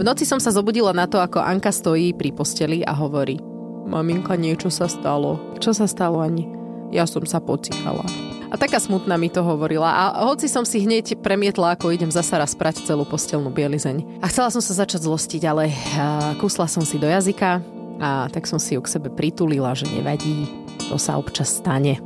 V noci som sa zobudila na to, ako Anka stojí pri posteli a hovorí Maminka, niečo sa stalo. Čo sa stalo, Ani? Ja som sa pocikala. A taká smutná mi to hovorila. A hoci som si hneď premietla, ako idem zasa raz sprať celú postelnú bielizeň. A chcela som sa začať zlostiť, ale kusla som si do jazyka a tak som si ju k sebe pritulila, že nevadí. To sa občas stane.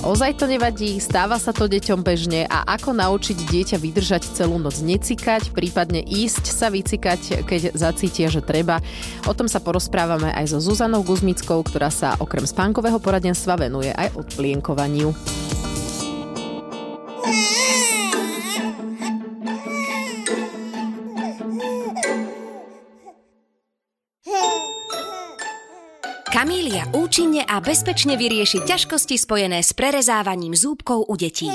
Ozaj to nevadí, stáva sa to deťom bežne a ako naučiť dieťa vydržať celú noc necikať, prípadne ísť sa vycikať, keď zacítia, že treba. O tom sa porozprávame aj so Zuzanou Guzmickou, ktorá sa okrem spánkového poradenstva venuje aj odplienkovaniu. Účinne a bezpečne vyrieši ťažkosti spojené s prerezávaním zúbkov u detí.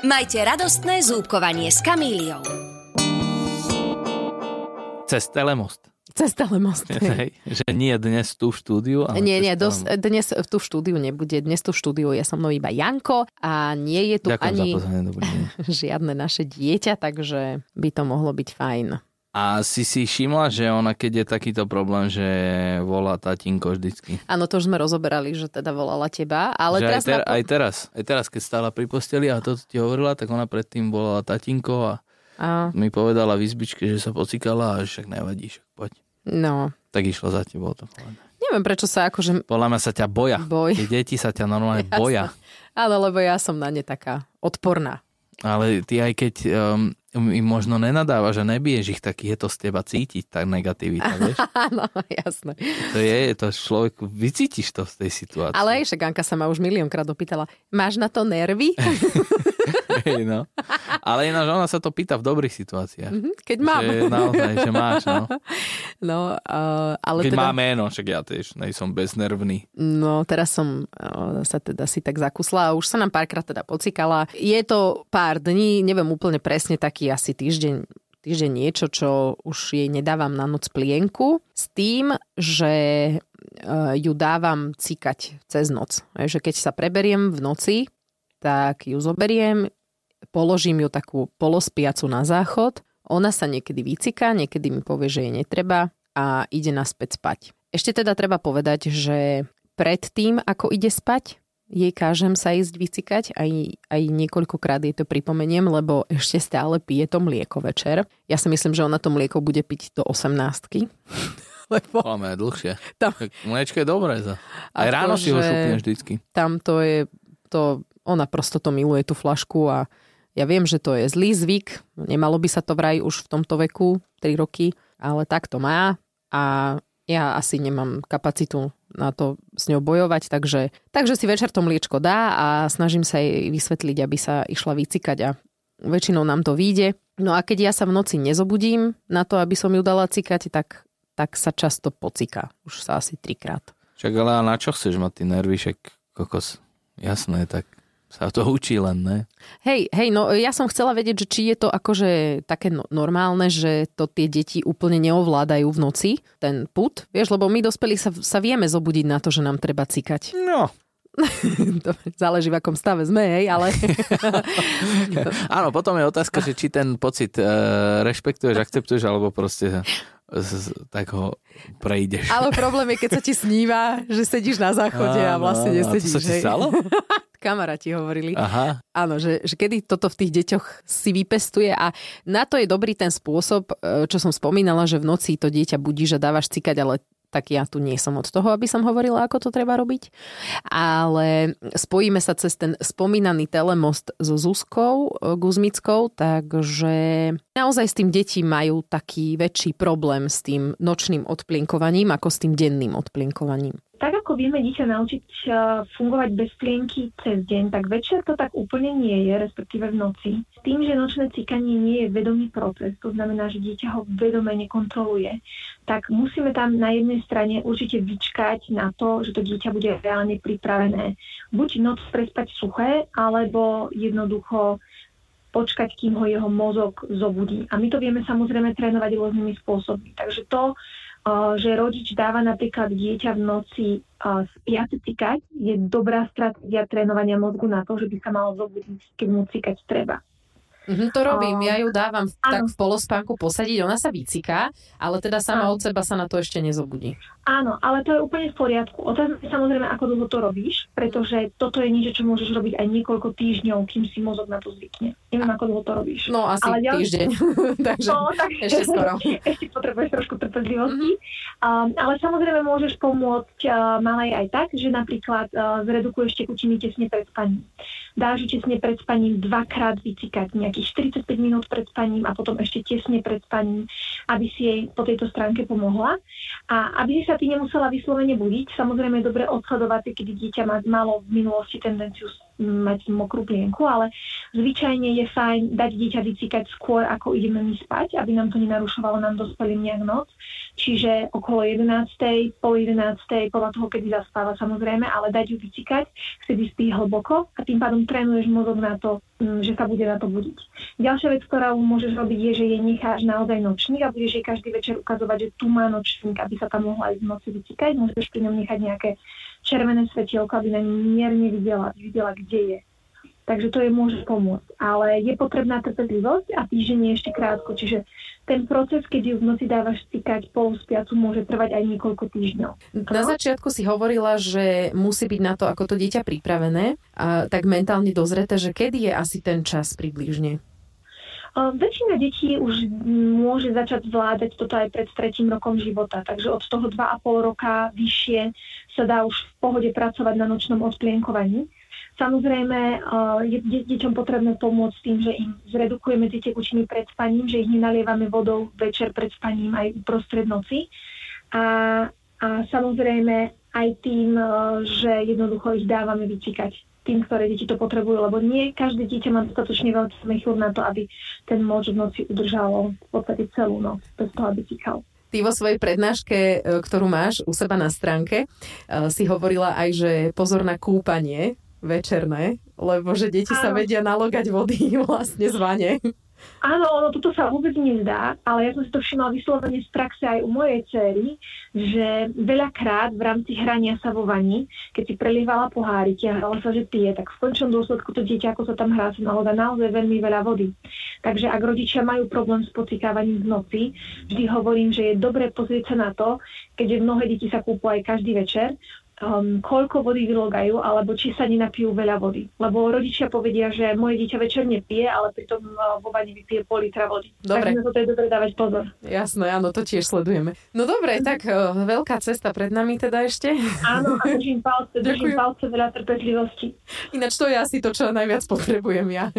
Majte radostné zúbkovanie s Kamíliou. Cez telemost. Cez telemost. Hej, že nie dnes tu v štúdiu. Ale nie, nie, dos, dnes tu v štúdiu nebude. Dnes tu v štúdiu je so mnou iba Janko a nie je tu Ďakujem ani žiadne naše dieťa, takže by to mohlo byť fajn. A si si všimla, že ona, keď je takýto problém, že volá tatínko vždycky? Áno, to už sme rozoberali, že teda volala teba. Ale že teraz aj, ter, aj teraz, aj teraz, keď stála pri posteli a to ti hovorila, tak ona predtým volala tatínko a, a... mi povedala v izbičke, že sa pocikala a však nevadí, však poď. No. Tak išla za tebou to povedať. Neviem, prečo sa akože... Podľa mňa sa ťa boja. Boj. Tie deti sa ťa normálne Jasne. boja. Áno, lebo ja som na ne taká odporná. Ale ty aj keď um, im možno nenadáva, že nebiješ ich, tak je to z teba cítiť, tá negativita, vieš? Áno, jasné. To je, to človek, vycítiš to v tej situácii. Ale aj však Anka sa ma už miliónkrát opýtala, máš na to nervy? hey, no. Ale ináč ona sa to pýta v dobrých situáciách. Mm-hmm, keď mám. Že naozaj, že máš, no. no uh, ale keď teda... má meno, však ja tiež nejsom beznervný. No, teraz som uh, sa teda si tak zakusla a už sa nám párkrát teda pocikala. Je to pár dní, neviem úplne presne taký asi týždeň týždeň niečo, čo už jej nedávam na noc plienku s tým, že ju dávam cikať cez noc. Že keď sa preberiem v noci, tak ju zoberiem, položím ju takú polospiacu na záchod, ona sa niekedy vyciká, niekedy mi povie, že jej netreba a ide naspäť spať. Ešte teda treba povedať, že pred tým, ako ide spať, jej kážem sa ísť vycikať, aj, aj niekoľkokrát jej to pripomeniem, lebo ešte stále pije to mlieko večer. Ja si myslím, že ona to mlieko bude piť do 18 lebo... Máme dlhšie. Tam... Mliečko je dobré. Za... Aj ráno si ho šupne vždycky. Tam to je, to ona prosto to miluje, tú flašku a ja viem, že to je zlý zvyk, nemalo by sa to vraj už v tomto veku, 3 roky, ale tak to má a ja asi nemám kapacitu na to s ňou bojovať, takže, takže si večer to mliečko dá a snažím sa jej vysvetliť, aby sa išla vycikať a väčšinou nám to vyjde. No a keď ja sa v noci nezobudím na to, aby som ju dala cikať, tak, tak sa často pocika. Už sa asi trikrát. Však ale na čo chceš mať ty nervy, však kokos, jasné, tak sa to učí len, ne? Hej, hej, no ja som chcela vedieť, že či je to akože také no, normálne, že to tie deti úplne neovládajú v noci, ten put, vieš, lebo my dospelí sa, sa vieme zobudiť na to, že nám treba cikať. No, to záleží v akom stave sme, hej, ale... Áno, potom je otázka, že či ten pocit uh, rešpektuješ, akceptuješ, alebo proste tak ho prejdeš. Ale problém je, keď sa ti sníva, že sedíš na záchode a vlastne nesedíš. A to sa ti stalo? Kamaráti hovorili. Aha. Áno, že, že kedy toto v tých deťoch si vypestuje a na to je dobrý ten spôsob, e, čo som spomínala, že v noci to dieťa budíš a dávaš cikať, ale tak ja tu nie som od toho, aby som hovorila, ako to treba robiť. Ale spojíme sa cez ten spomínaný telemost so Zuzkou e, Guzmickou, takže naozaj s tým deti majú taký väčší problém s tým nočným odplienkovaním ako s tým denným odplienkovaním tak ako vieme dieťa naučiť fungovať bez plienky cez deň, tak večer to tak úplne nie je, respektíve v noci. Tým, že nočné cikanie nie je vedomý proces, to znamená, že dieťa ho vedome nekontroluje, tak musíme tam na jednej strane určite vyčkať na to, že to dieťa bude reálne pripravené. Buď noc prespať suché, alebo jednoducho počkať, kým ho jeho mozog zobudí. A my to vieme samozrejme trénovať rôznymi spôsobmi. Takže to, že rodič dáva napríklad dieťa v noci spiaci cikať, je dobrá stratégia trénovania mozgu na to, že by sa malo zobudiť, keď mu cikať treba. Mm-hmm, to robím, ja ju dávam ano. tak v polospánku posadiť, ona sa vyciká, ale teda sama ano. od seba sa na to ešte nezobudí. Áno, ale to je úplne v poriadku. Otázka je samozrejme, ako dlho to robíš, pretože toto je niečo, čo môžeš robiť aj niekoľko týždňov, kým si mozog na to zvykne. Neviem, ako dlho to robíš. No asi ale ďalej... týždeň, takže no, tak... ešte skoro. ešte potrebuješ trošku trpezlivosti. Mm-hmm. Um, ale samozrejme môžeš pomôcť uh, malej aj tak, že napríklad uh, zredukuješ tekutiny tesne pred spaním. Dáš tesne pred spaním dvakrát vycikať nejakých 45 minút pred spaním a potom ešte tesne pred spaním, aby si jej po tejto stránke pomohla. A aby si sa ty nemusela vyslovene budiť, samozrejme je dobre odsledovať, kedy dieťa má, malo v minulosti tendenciu mať mokrú plienku, ale zvyčajne je fajn dať dieťa vycikať skôr, ako ideme my spať, aby nám to nenarušovalo nám dospelým nejak noc. Čiže okolo 11. pol 11. podľa toho, kedy zaspáva samozrejme, ale dať ju vycikať, vtedy spí hlboko a tým pádom trénuješ mozog na to, mm, že sa bude na to budiť. Ďalšia vec, ktorá môžeš robiť, je, že jej necháš naozaj nočník a budeš jej každý večer ukazovať, že tu má nočník, aby sa tam mohla aj v noci vycikať. Môžeš pri ňom nechať nejaké červené svetielko, aby na mierne videla, videla, je. Takže to je môže pomôcť. Ale je potrebná trpezlivosť a týždeň je ešte krátko. Čiže ten proces, keď ju v noci dávaš stýkať poluspiacu, môže trvať aj niekoľko týždňov. Na začiatku si hovorila, že musí byť na to, ako to dieťa pripravené, a tak mentálne dozreté, že kedy je asi ten čas približne? Väčšina detí už môže začať zvládať toto aj pred tretím rokom života, takže od toho 2,5 roka vyššie sa dá už v pohode pracovať na nočnom odplienkovaní. Samozrejme, je deťom potrebné pomôcť tým, že im zredukujeme tie tekučiny pred spaním, že ich nenalievame vodou večer pred spaním aj uprostred noci. A, a samozrejme aj tým, že jednoducho ich dávame vycikať tým, ktoré deti to potrebujú, lebo nie každé dieťa má dostatočne veľký mechúr na to, aby ten moč v noci udržalo v podstate celú noc, bez toho, aby cikal. Ty vo svojej prednáške, e, ktorú máš u seba na stránke, si hovorila aj, že pozor na kúpanie večerné, lebo že deti Áno. sa vedia nalogať vody vlastne z vane. Áno, ono toto sa vôbec nezdá, ale ja som si to všimla vyslovene z praxe aj u mojej cery, že veľakrát v rámci hrania sa vo vani, keď si prelievala poháriky a hrala sa, že pije, tak v končnom dôsledku to dieťa, ako sa tam hrá, sa naloda naozaj veľmi veľa vody. Takže ak rodičia majú problém s pocikávaním v noci, vždy hovorím, že je dobré pozrieť sa na to, keďže mnohé deti sa kúpu aj každý večer, um, koľko vody vylogajú, alebo či sa nenapijú veľa vody. Lebo rodičia povedia, že moje dieťa večer nepije, ale pritom uh, vo vani vypije pol litra vody. Dobre. Takže na to je dobre dávať pozor. Jasné, áno, to tiež sledujeme. No dobre, tak uh, veľká cesta pred nami teda ešte. Áno, a držím palce, držím palce veľa trpezlivosti. Ináč to je asi to, čo najviac potrebujem ja.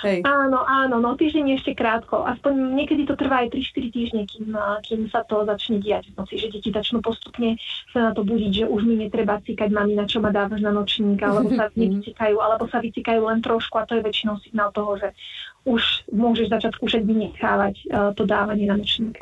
Hej. Áno, áno, no týždeň ešte krátko. Aspoň niekedy to trvá aj 3-4 týždne, kým, kým sa to začne diať v noci, že deti začnú postupne sa na to budiť, že už mi netreba cíkať mami, na čo ma dávaš na nočník, alebo sa nevycikajú, alebo sa vycikajú len trošku a to je väčšinou signál toho, že už môžeš začať skúšať vynechávať uh, to dávanie na nočník.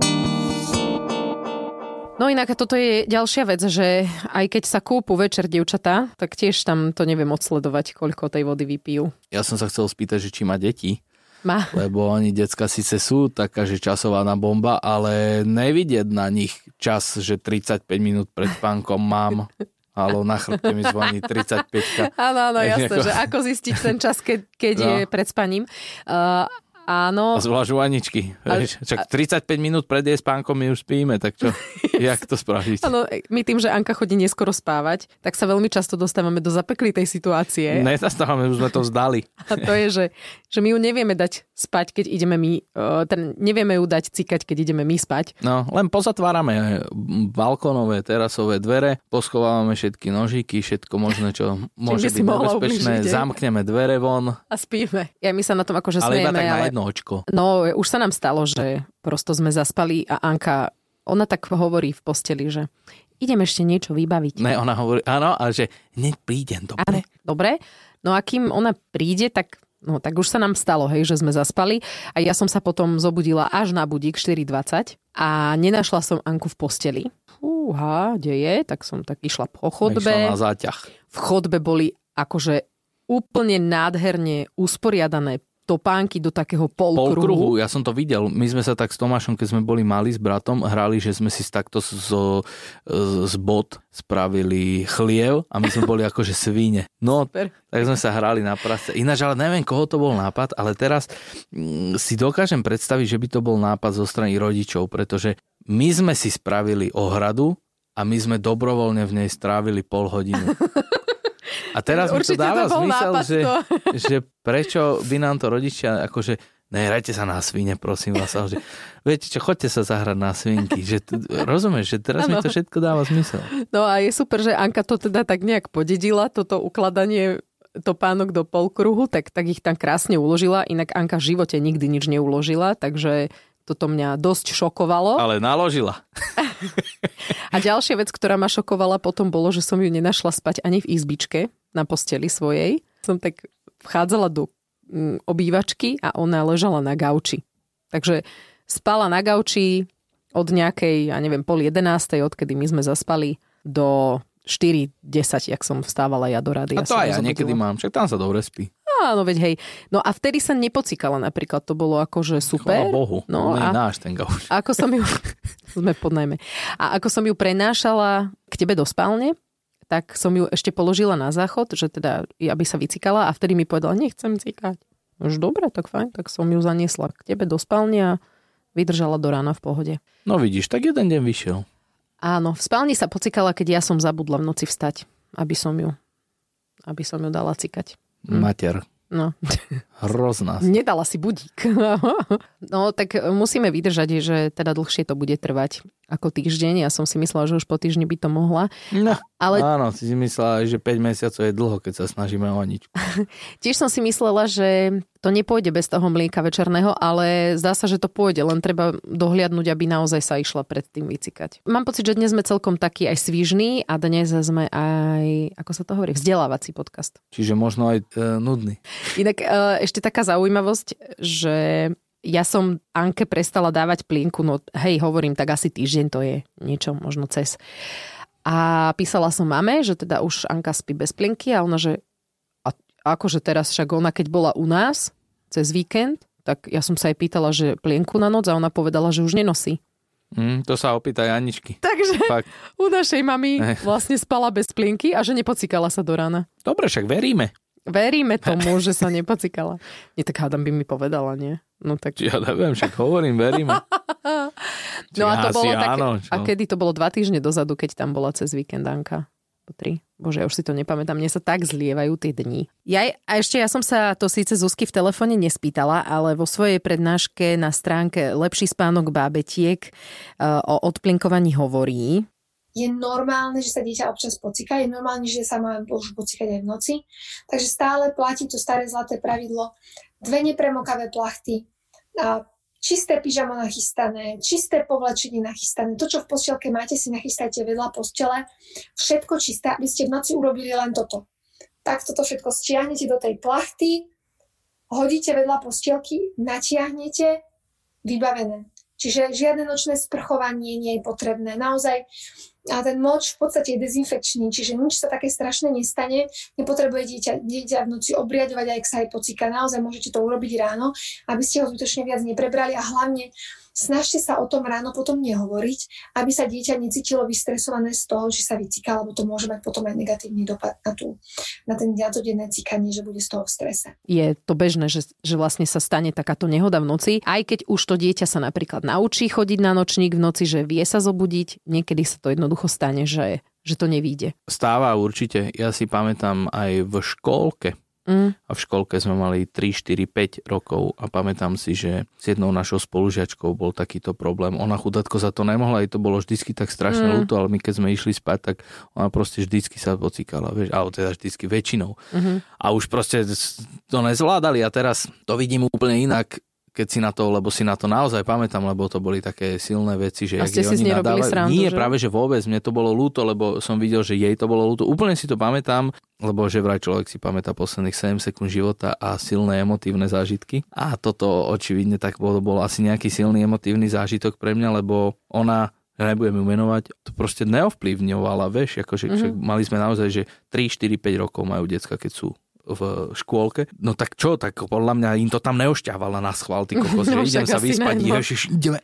No inak toto je ďalšia vec, že aj keď sa kúpu večer dievčatá, tak tiež tam to neviem odsledovať, koľko tej vody vypijú. Ja som sa chcel spýtať, že či má deti. Má. Lebo oni decka síce sú taká, že časová na bomba, ale nevidieť na nich čas, že 35 minút pred spánkom mám. Halo, na chrbte mi zvoní 35. Áno, áno, jasné, že ako zistiť ten čas, keď, keď no. je pred spaním. Uh, Áno. A zvlášť u Aničky. A... Čak 35 minút pred jej spánkom my už spíme, tak čo? Jak to spraviť? Áno, my tým, že Anka chodí neskoro spávať, tak sa veľmi často dostávame do zapeklitej situácie. Nezastávame, už sme to vzdali. A to je, že, že my ju nevieme dať spať, keď ideme my, ten, nevieme ju dať cikať, keď ideme my spať. No, len pozatvárame balkónové, terasové dvere, poschovávame všetky nožíky, všetko možné, čo môže byť nebezpečné, zamkneme dvere von. A spíme. Ja my sa na tom akože ale smejeme. Iba tak ale... jedno očko. No, už sa nám stalo, že prosto sme zaspali a Anka, ona tak hovorí v posteli, že idem ešte niečo vybaviť. Ne, ona hovorí, áno, ale že hneď prídem, dobre? Áno, dobre. No a kým ona príde, tak No tak už sa nám stalo, hej, že sme zaspali a ja som sa potom zobudila až na budík 4.20 a nenašla som Anku v posteli. Fúha, deje, tak som tak išla po chodbe. Išla na záťah. V chodbe boli akože úplne nádherne usporiadané topánky do takého polkruhu. Polkruhu, ja som to videl. My sme sa tak s Tomášom, keď sme boli mali s bratom, hrali, že sme si takto z, z bod spravili chliev a my sme boli akože svíne. No, Super. tak sme sa hrali na prase. Ináč, ale neviem, koho to bol nápad, ale teraz mm, si dokážem predstaviť, že by to bol nápad zo strany rodičov, pretože my sme si spravili ohradu a my sme dobrovoľne v nej strávili pol hodinu. A teraz mi to dáva to zmysel, že, že prečo by nám to rodičia akože nehrajte sa na svine, prosím vás. Ale že, viete čo, chodte sa zahrať na svinky. Že, rozumieš, že teraz ano. mi to všetko dáva zmysel. No a je super, že Anka to teda tak nejak podedila, toto ukladanie topánok do polkruhu, tak, tak ich tam krásne uložila. Inak Anka v živote nikdy nič neuložila, takže toto mňa dosť šokovalo. Ale naložila. A ďalšia vec, ktorá ma šokovala potom bolo, že som ju nenašla spať ani v izbičke na posteli svojej. Som tak vchádzala do mm, obývačky a ona ležala na gauči. Takže spala na gauči od nejakej, ja neviem, pol jedenástej, odkedy my sme zaspali, do 4.10, jak som vstávala ja do rady. A to aj ja niekedy mám, však tam sa dobre spí. Áno, veď hej. No a vtedy sa nepocikala napríklad, to bolo akože super. Chvala Bohu, no a náš ten gauč. Ako som ju, sme podnajme. A ako som ju prenášala k tebe do spálne, tak som ju ešte položila na záchod, že teda, aby sa vycikala a vtedy mi povedala, nechcem cikať. Už dobre, tak fajn, tak som ju zaniesla k tebe do spálne a vydržala do rána v pohode. No vidíš, tak jeden deň vyšiel. Áno, v spálni sa pocikala, keď ja som zabudla v noci vstať, aby som ju, aby som ju dala cikať. Hm. Mater. No. Hrozná. Nedala si budík. no tak musíme vydržať, že teda dlhšie to bude trvať ako týždeň. Ja som si myslela, že už po týždni by to mohla. No, ale... áno, si myslela, že 5 mesiacov je dlho, keď sa snažíme o nič. Tiež som si myslela, že to nepôjde bez toho mlieka večerného, ale zdá sa, že to pôjde, len treba dohliadnúť, aby naozaj sa išla pred tým vycikať. Mám pocit, že dnes sme celkom taký aj svižný a dnes sme aj, ako sa to hovorí, vzdelávací podcast. Čiže možno aj e, nudný. Inak e, ešte taká zaujímavosť, že ja som Anke prestala dávať plínku, no hej, hovorím, tak asi týždeň to je niečo, možno cez. A písala som mame, že teda už Anka spí bez plienky a ona, že a akože teraz však ona, keď bola u nás cez víkend, tak ja som sa jej pýtala, že plienku na noc a ona povedala, že už nenosí. Mm, to sa opýta Janičky. Takže Fakt. u našej mamy vlastne spala bez plienky a že nepocikala sa do rána. Dobre, však veríme. Veríme tomu, že sa nepocikala. Nie, tak hádam by mi povedala, nie? No tak... Ja neviem, však hovorím, veríme. no a to bolo také... Áno, a kedy to bolo dva týždne dozadu, keď tam bola cez víkend Anka? Tri. Bože, ja už si to nepamätám. Mne sa tak zlievajú tie dni. Ja, a ešte ja som sa to síce Zuzky v telefóne nespýtala, ale vo svojej prednáške na stránke Lepší spánok bábetiek eh, o odplinkovaní hovorí, je normálne, že sa dieťa občas pocika, je normálne, že sa má už pocikať aj v noci. Takže stále platí to staré zlaté pravidlo. Dve nepremokavé plachty, a čisté pyžamo nachystané, čisté povlečenie nachystané, to, čo v postielke máte, si nachystajte vedľa postele, všetko čisté, aby ste v noci urobili len toto. Tak toto všetko stiahnete do tej plachty, hodíte vedľa postielky, natiahnete, vybavené. Čiže žiadne nočné sprchovanie nie je potrebné. Naozaj a ten moč v podstate je dezinfekčný, čiže nič sa také strašné nestane. Nepotrebuje dieťa, dieťa v noci obriadovať, aj ak sa aj pocíka. Naozaj môžete to urobiť ráno, aby ste ho zbytočne viac neprebrali a hlavne snažte sa o tom ráno potom nehovoriť, aby sa dieťa necítilo vystresované z toho, že sa vycíka, lebo to môže mať potom aj negatívny dopad na, tú, na, ten, na to denné cíkanie, že bude z toho v strese. Je to bežné, že, že vlastne sa stane takáto nehoda v noci, aj keď už to dieťa sa napríklad naučí chodiť na nočník v noci, že vie sa zobudiť, niekedy sa to jednoducho stane, že že to nevíde. Stáva určite. Ja si pamätám aj v škólke, Mm. A v školke sme mali 3, 4, 5 rokov a pamätám si, že s jednou našou spolužiačkou bol takýto problém. Ona chudatko za to nemohla, aj to bolo vždycky tak strašne mm. ľúto, ale my keď sme išli spať, tak ona proste vždycky sa pocikala, vieš, alebo teda vždycky väčšinou. Mm-hmm. A už proste to nezvládali a teraz to vidím úplne inak keď si na to, lebo si na to naozaj pamätám, lebo to boli také silné veci, že a ste si oni nadávali srandu, Nie, že? práve že vôbec, mne to bolo ľúto, lebo som videl, že jej to bolo ľúto. Úplne si to pamätám, lebo že vraj človek si pamätá posledných 7 sekúnd života a silné emotívne zážitky. A toto očividne tak bol, bol asi nejaký silný emotívny zážitok pre mňa, lebo ona ja nebudem ju menovať, to proste neovplyvňovala, vieš, akože mm-hmm. mali sme naozaj, že 3, 4, 5 rokov majú decka, keď sú v škôlke. No tak čo, tak podľa mňa im to tam neošťavala na schvál, ty kokos, No, idem sa vyspať, no. ježiš, ideme,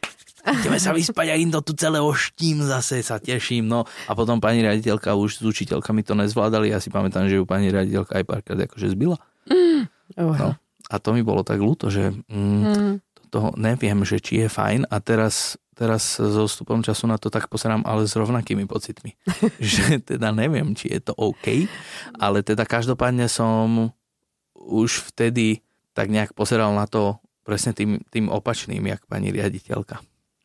ideme sa vyspať a im to tu celé oštím zase, sa teším, no. A potom pani riaditeľka už s učiteľkami to nezvládali, ja si pamätám, že ju pani riaditeľka aj párkrát akože zbila. Oh. No. A to mi bolo tak ľúto, že mm, Mm. Toho neviem, že či je fajn a teraz, teraz so vstupom času na to tak pozerám, ale s rovnakými pocitmi. že teda neviem, či je to OK, ale teda každopádne som už vtedy tak nejak pozeral na to presne tým, tým opačným, jak pani riaditeľka.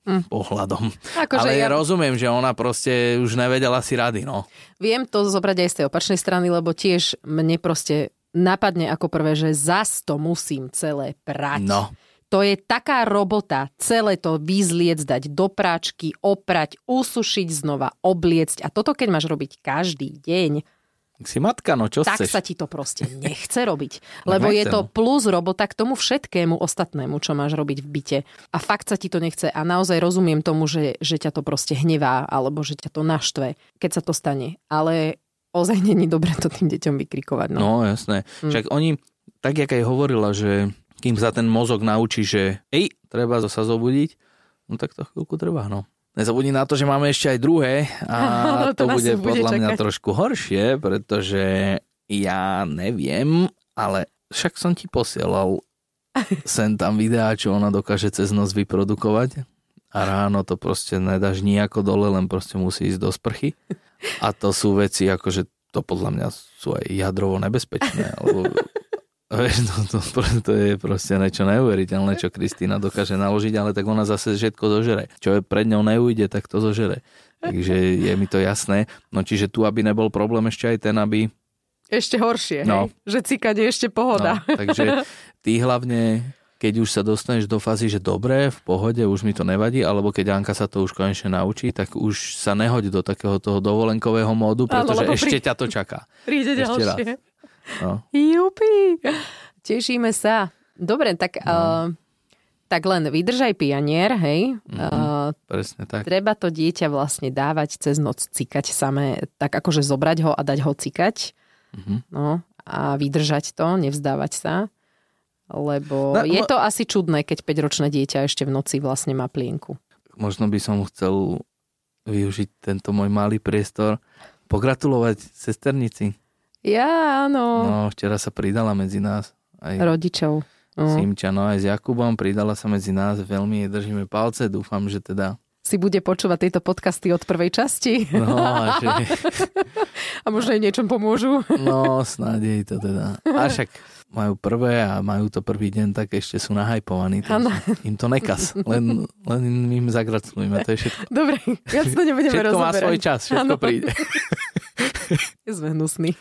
Mm. Pohľadom. Akože ale ja rozumiem, že ona proste už nevedela si rady, no. viem to zobrať aj z tej opačnej strany, lebo tiež mne proste napadne ako prvé, že zas to musím celé prať. No, To je taká robota, celé to vyzliec, dať do práčky, oprať, usušiť znova, obliecť. A toto, keď máš robiť každý deň, si matka, no čo tak chceš? sa ti to proste nechce robiť. Lebo je nechce, to no. plus robota k tomu všetkému ostatnému, čo máš robiť v byte. A fakt sa ti to nechce. A naozaj rozumiem tomu, že, že ťa to proste hnevá, alebo že ťa to naštve, keď sa to stane. Ale ozaj není dobre to tým deťom vykrikovať. No. No, jasné. Hm. Však oni, tak jak aj hovorila, že kým sa ten mozog naučí, že ej, treba sa zobudiť, no tak to chvíľku trvá, no. Nezabudni na to, že máme ešte aj druhé a To to, bude bude podľa mňa čakať. trošku horšie, pretože ja neviem, ale však som ti posielal sem tam videá, čo ona dokáže cez noc vyprodukovať a ráno to proste nedáš nejako dole, len proste musí ísť do sprchy. A to sú veci, akože to podľa mňa sú aj jadrovo nebezpečné, alebo Vieš, to, to, to je proste niečo neuveriteľné, čo Kristýna dokáže naložiť, ale tak ona zase všetko zožere. Čo je pred ňou neujde, tak to zožere. Takže je mi to jasné. No čiže tu, aby nebol problém ešte aj ten, aby... Ešte horšie, No. hej? Že cikať je ešte pohoda. No, takže ty hlavne, keď už sa dostaneš do fázy, že dobre, v pohode, už mi to nevadí, alebo keď Anka sa to už konečne naučí, tak už sa nehoď do takého toho dovolenkového módu, Áno, pretože lebo ešte pri- ťa to čaká. Príde Ešte raz. No. Jupi. Tešíme sa. Dobre, tak, no. uh, tak len vydržaj pianier, hej. Mhm. Uh, Presne tak. treba to dieťa vlastne dávať cez noc cikať samé, tak akože zobrať ho a dať ho cikať. Mhm. No, a vydržať to, nevzdávať sa. Lebo No, je to asi čudné, keď 5-ročné dieťa ešte v noci vlastne má plienku. Možno by som chcel využiť tento môj malý priestor, pogratulovať sesternici. Ja, áno. No, včera sa pridala medzi nás. Aj Rodičov. No. Simča, no aj s Jakubom, pridala sa medzi nás, veľmi jej držíme palce, dúfam, že teda, Si bude počúvať tieto podcasty od prvej časti no a že, a možno aj niečom pomôžu. no snáď jej to teda. A však majú prvé a majú to prvý deň, tak ešte sú nahajpovaní, im to nekaz, len, len im zagratulujeme, to je všetko. Dobre, viac to nebudeme Všetko má rozoberať. svoj čas, všetko Áno. príde. Sme hnusní.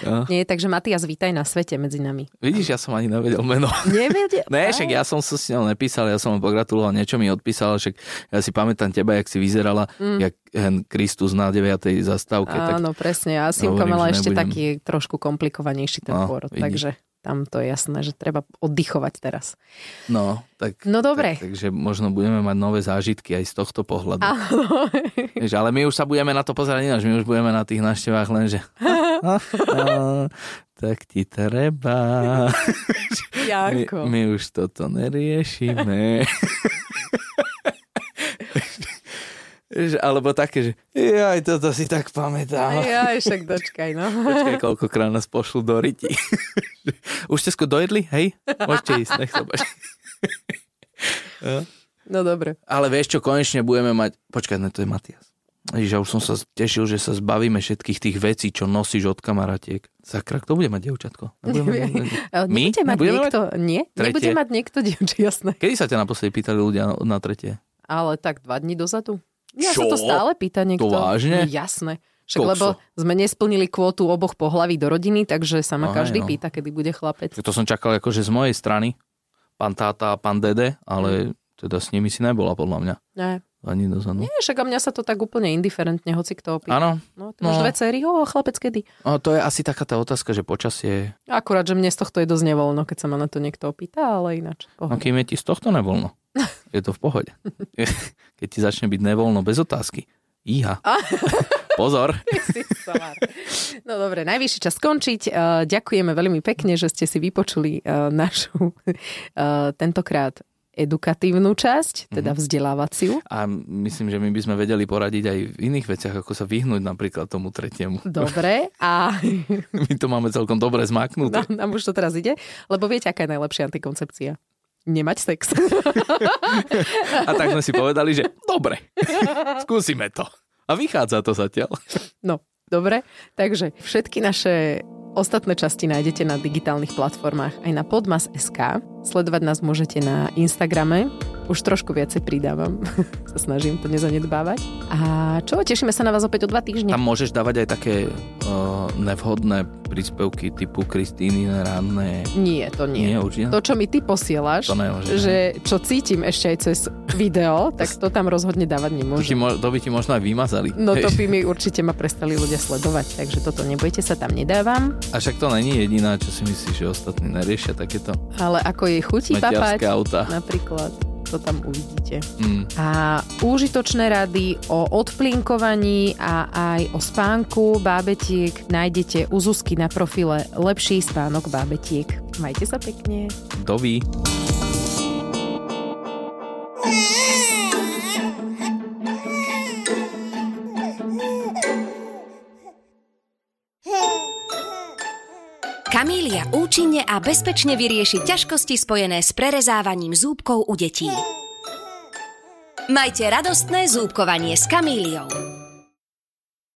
No. Nie, takže Matias, vítaj na svete medzi nami. Vidíš, ja som ani nevedel meno. Nevedel? Ne, však ja som sa s ňou nepísal, ja som mu pogratuloval, niečo mi odpísal, však ja si pamätám teba, jak si vyzerala, mm. jak hen Kristus na 9. zastávke. tak, Áno, presne. A Simka mala ešte nebudem. taký trošku komplikovanejší ten No, pôrod, vidíš. takže tam to je jasné, že treba oddychovať teraz. no, tak, No dobre. tak, takže možno budeme mať nové zážitky aj z tohto pohľadu. Áno. Ale my už sa budeme na to pozerať ináč, my už budeme na tých návštevách len, že tak ti treba. My, Janko. my už toto neriešime. Alebo také, že aj toto si tak pamätám. Ja, však dočkaj, no. Počkaj, koľkokrát nás pošlu do riti. Už ste skôr dojedli? Hej? Môžete ísť, nech sa páči. No dobre. Ale vieš čo, konečne budeme mať... Počkaj, ne, to je Matias. Ježiš, ja už som sa tešil, že sa zbavíme všetkých tých vecí, čo nosíš od kamaratiek. Sakra, kto bude mať dievčatko? Nebudeme mať- My? Nebude mať Nebudeme niekto... Nie? Tretie? Nebude mať niekto dievča, jasné. Kedy sa ťa naposledy pýtali ľudia na, na tretie? Ale tak dva dní dozadu. Sa Čo? to stále pýta niekto. To vážne? No, jasné. Však Kokso. lebo sme nesplnili kvótu oboch pohlaví do rodiny, takže sa ma No, každý no. pýta, kedy bude chlapec. To som čakal akože z mojej strany. Pán táta a pán dede, ale teda s nimi si nebola podľa mňa. Nie. Ani dozadu. Nie, však a mňa sa to tak úplne indiferentne, hoci kto opýta. Áno, No, ty No. máš dve céry, o, chlapec kedy? no, to je asi taká tá otázka, že počasie... Akurát, že mne z tohto je dosť nevoľno, keď sa ma na to niekto opýta, ale ináč. No pohoda. kým je ti z tohto nevoľno. Je to v pohode. Keď ti začne byť nevoľno bez otázky. Íha. Pozor. No dobre, najvyšší čas skončiť. Uh, ďakujeme veľmi pekne, že ste si vypočuli uh, našu uh, tentokrát edukatívnu časť, teda mhm. vzdelávaciu. A myslím, že my by sme vedeli poradiť aj v iných veciach, ako sa vyhnúť napríklad tomu tretiemu. Dobre. A... My to máme celkom dobre zmaknuté. Nám, nám už to teraz ide, lebo viete, aká je najlepšia antikoncepcia? Nemať sex. A tak sme si povedali, že dobre, skúsime to. A vychádza to zatiaľ. No, dobre. Takže všetky naše ostatné časti nájdete na digitálnych platformách aj na podmas.sk. Sledovať nás môžete na Instagrame. Už trošku viacej pridávam. sa snažím to nezanedbávať. A čo? Tešíme sa na vás opäť o dva týždne. Tam môžeš dávať aj také uh, nevhodné príspevky typu Kristýny ranné. Nie, to nie. nie určite? To, čo mi ty posielaš, to nemôže, že čo cítim ešte aj cez video, tak to tam rozhodne dávať nemôžem. To, to by ti možno aj vymazali. No to by mi určite ma prestali ľudia sledovať, takže toto nebojte sa, tam nedávam. A však to není jediná, čo si myslíš, že ostatní neriešia takéto. Ale ako jej chutí papať, auta. napríklad to tam uvidíte. Mm. A úžitočné rady o odplinkovaní a aj o spánku bábetiek nájdete u Zuzky na profile Lepší spánok bábetiek. Majte sa pekne. Dovi. A bezpečne vyrieši ťažkosti spojené s prerezávaním zúbkov u detí. Majte radostné zúbkovanie s Kamíliou.